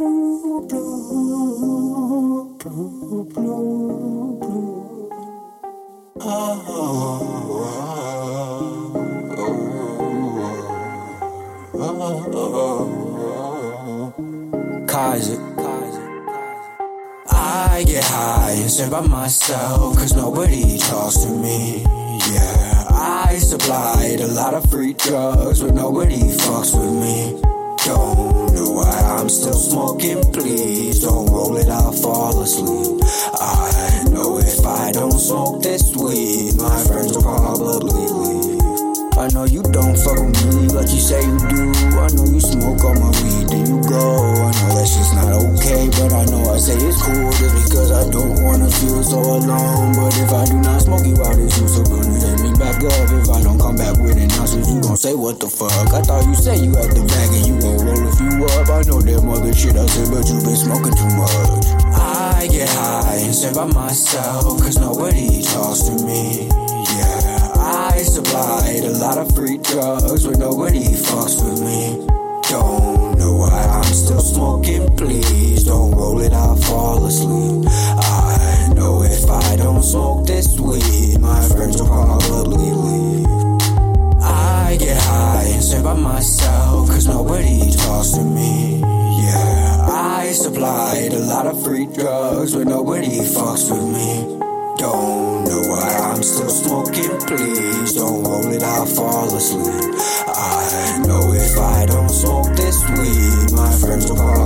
I get high and sit by myself, cause nobody talks to me. Yeah, I supplied a lot of free drugs, but nobody fucks with me. Don't know why I'm still smoking, please don't roll it, I'll fall asleep. I know if I don't smoke this weed, my friends will probably leave. I know you don't fuck with me like you say you do. I know you smoke all my weed, then you go. I know that shit's not okay, but I know I say it's cool feel so alone. But if I do not smoke you out, it's you so gonna hit me back up. If I don't come back with an ounces, you gon' say what the fuck? I thought you said you had the bag and you gon' roll if you up. I know that mother shit I said, but you been smoking too much. I get high and sit by myself, cause nobody talks to me. Yeah. I supplied a lot of free drugs, but nobody fucks with me. Don't know why I'm still smoking, please don't roll it, I'll fall asleep. Weed, my friends will probably leave. I get high and sit by myself, cause nobody talks to me. Yeah, I supplied a lot of free drugs, but nobody fucks with me. Don't know why I'm still smoking, please don't roll it, I'll fall asleep. I know if I don't smoke this weed, my friends will probably